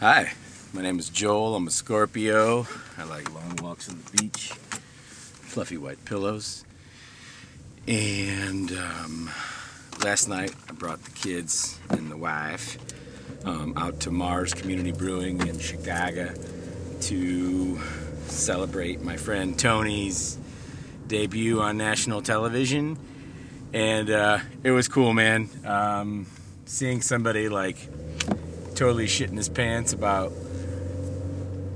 Hi, my name is Joel. I'm a Scorpio. I like long walks on the beach, fluffy white pillows. And um, last night I brought the kids and the wife um, out to Marz Community Brewing in Chicago to celebrate my friend Tony's debut on national television. And uh, it was cool, man. Um, seeing somebody like totally shitting his pants about,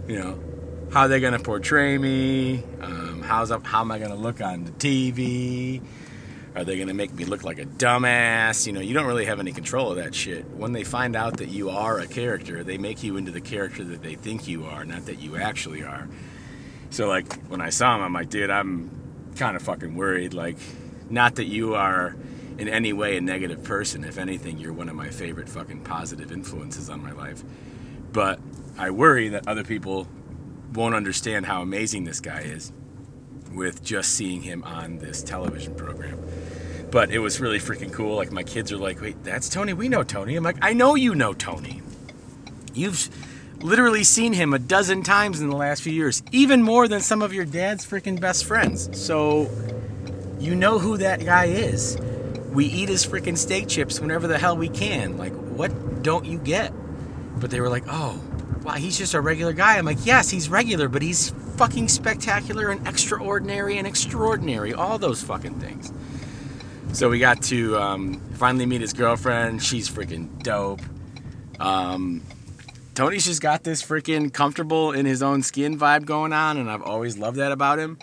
you know, how they're gonna portray me. Um, how's up? How am I gonna look on the TV? Are they gonna make me look like a dumbass? You know, you don't really have any control of that shit. When they find out that you are a character, they make you into the character that they think you are, not that you actually are. So, like, when I saw him, I'm like, dude, I'm kind of fucking worried. Like, not that you are in any way a negative person. If anything, you're one of my favorite fucking positive influences on my life. But I worry that other people won't understand how amazing this guy is with just seeing him on this television program. But it was really freaking cool. Like my kids are like, "Wait, that's Tony. We know Tony." I'm like, "I know you know Tony. You've literally seen him a dozen times in the last few years, even more than some of your dad's freaking best friends. So you know who that guy is. We eat his freaking steak chips whenever the hell we can. Like, what don't you get?" But they were like, "Oh, wow, he's just a regular guy." I'm like, "Yes, he's regular, but he's fucking spectacular and extraordinary and extraordinary. All those fucking things." So we got to um, finally meet his girlfriend. She's freaking dope. Um, Tony's just got this freaking comfortable in his own skin vibe going on, and I've always loved that about him.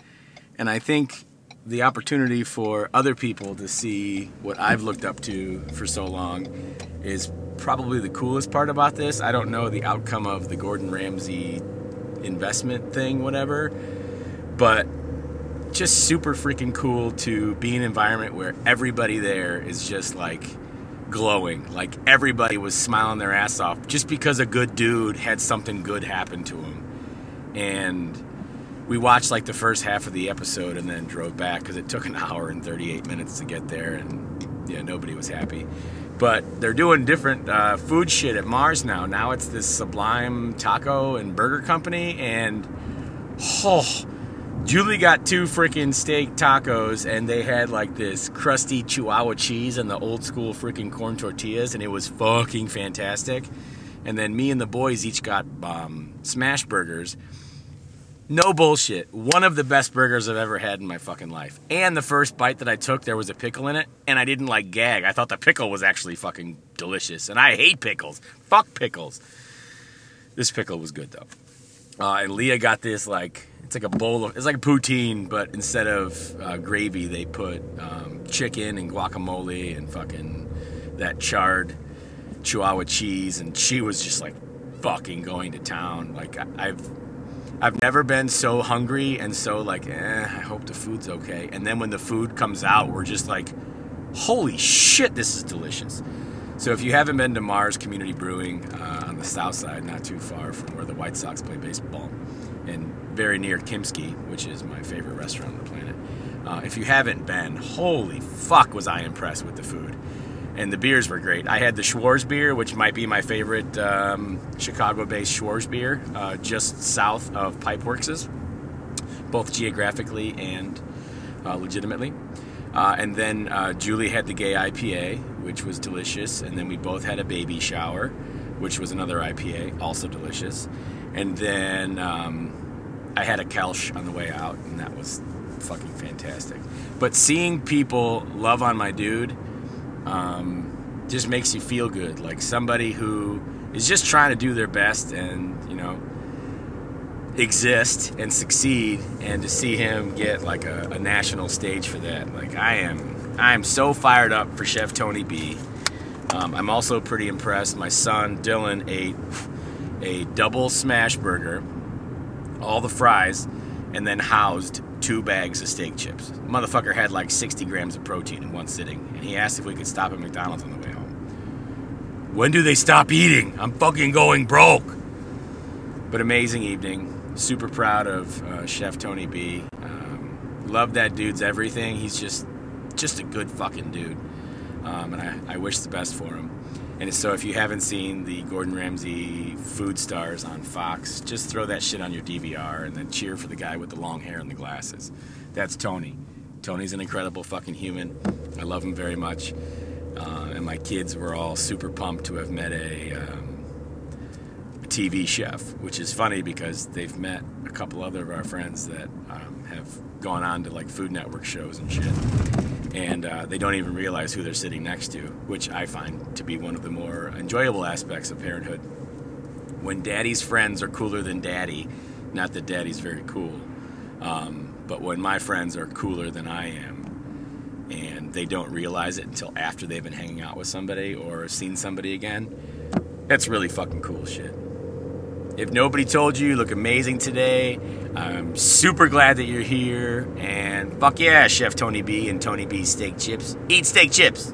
And I think the opportunity for other people to see what I've looked up to for so long is probably the coolest part about this. I don't know the outcome of the Gordon Ramsay investment thing, whatever, but just super freaking cool to be in an environment where everybody there is just like glowing. Like everybody was smiling their ass off just because a good dude had something good happen to him. And we watched like the first half of the episode and then drove back because it took an hour and 38 minutes to get there and yeah nobody was happy. But they're doing different uh, food shit at marz now. Now it's this sublime taco and burger company and oh julie got two freaking steak tacos and they had like this crusty chihuahua cheese and the old school freaking corn tortillas and it was fucking fantastic. And then me and the boys each got um, smash burgers no bullshit. One of the best burgers I've ever had in my fucking life. And the first bite that I took, there was a pickle in it, and I didn't like gag. I thought the pickle was actually fucking delicious. And I hate pickles. Fuck pickles. This pickle was good though. Uh, and Leah got this like it's like a bowl of it's like a poutine, but instead of uh, gravy, they put um, chicken and guacamole and fucking that charred Chihuahua cheese, and she was just like fucking going to town. Like I, I've I've never been so hungry and so like, eh, I hope the food's okay. And then when the food comes out, we're just like, holy shit, this is delicious. So if you haven't been to Marz Community Brewing uh, on the south side, not too far from where the White Sox play baseball, and very near Kimski, which is my favorite restaurant on the planet. Uh, if you haven't been, holy fuck, was I impressed with the food and the beers were great. I had the Schwarz beer, which might be my favorite um, Chicago-based Schwarz beer, uh, just south of Pipeworks, both geographically and uh, legitimately. Uh, and then uh, Julie had the gay IPA, which was delicious. And then we both had a baby shower, which was another IPA, also delicious. And then um, I had a Kölsch on the way out, and that was fucking fantastic. But seeing people love on my dude um, just makes you feel good. Like somebody who is just trying to do their best and, you know, exist and succeed and to see him get like a, a national stage for that. Like I am, I am so fired up for Chef Tony B. Um, I'm also pretty impressed. My son Dylan ate a double smash burger, all the fries, and then housed two bags of steak chips. The motherfucker had like 60 grams of protein in one sitting, and he asked if we could stop at McDonald's on the way home. When do they stop eating? I'm fucking going broke. But amazing evening. Super proud of uh, Chef Tony B. Um, love that dude's everything. He's just, just a good fucking dude, um, and I, I wish the best for him. And so if you haven't seen the Gordon Ramsay food stars on Fox, just throw that shit on your DVR and then cheer for the guy with the long hair and the glasses. That's Tony. Tony's an incredible fucking human. I love him very much. Uh, and my kids were all super pumped to have met a, um, TV chef, which is funny because they've met a couple other of our friends that um, have gone on to like Food Network shows and shit and uh, they don't even realize who they're sitting next to, which I find to be one of the more enjoyable aspects of parenthood. When daddy's friends are cooler than daddy, not that daddy's very cool, um, but when my friends are cooler than I am, and they don't realize it until after they've been hanging out with somebody or seen somebody again, that's really fucking cool shit. If nobody told you, you look amazing today. I'm super glad that you're here. And fuck yeah, Chef Tony B and Tony B Steak Chips. Eat steak chips.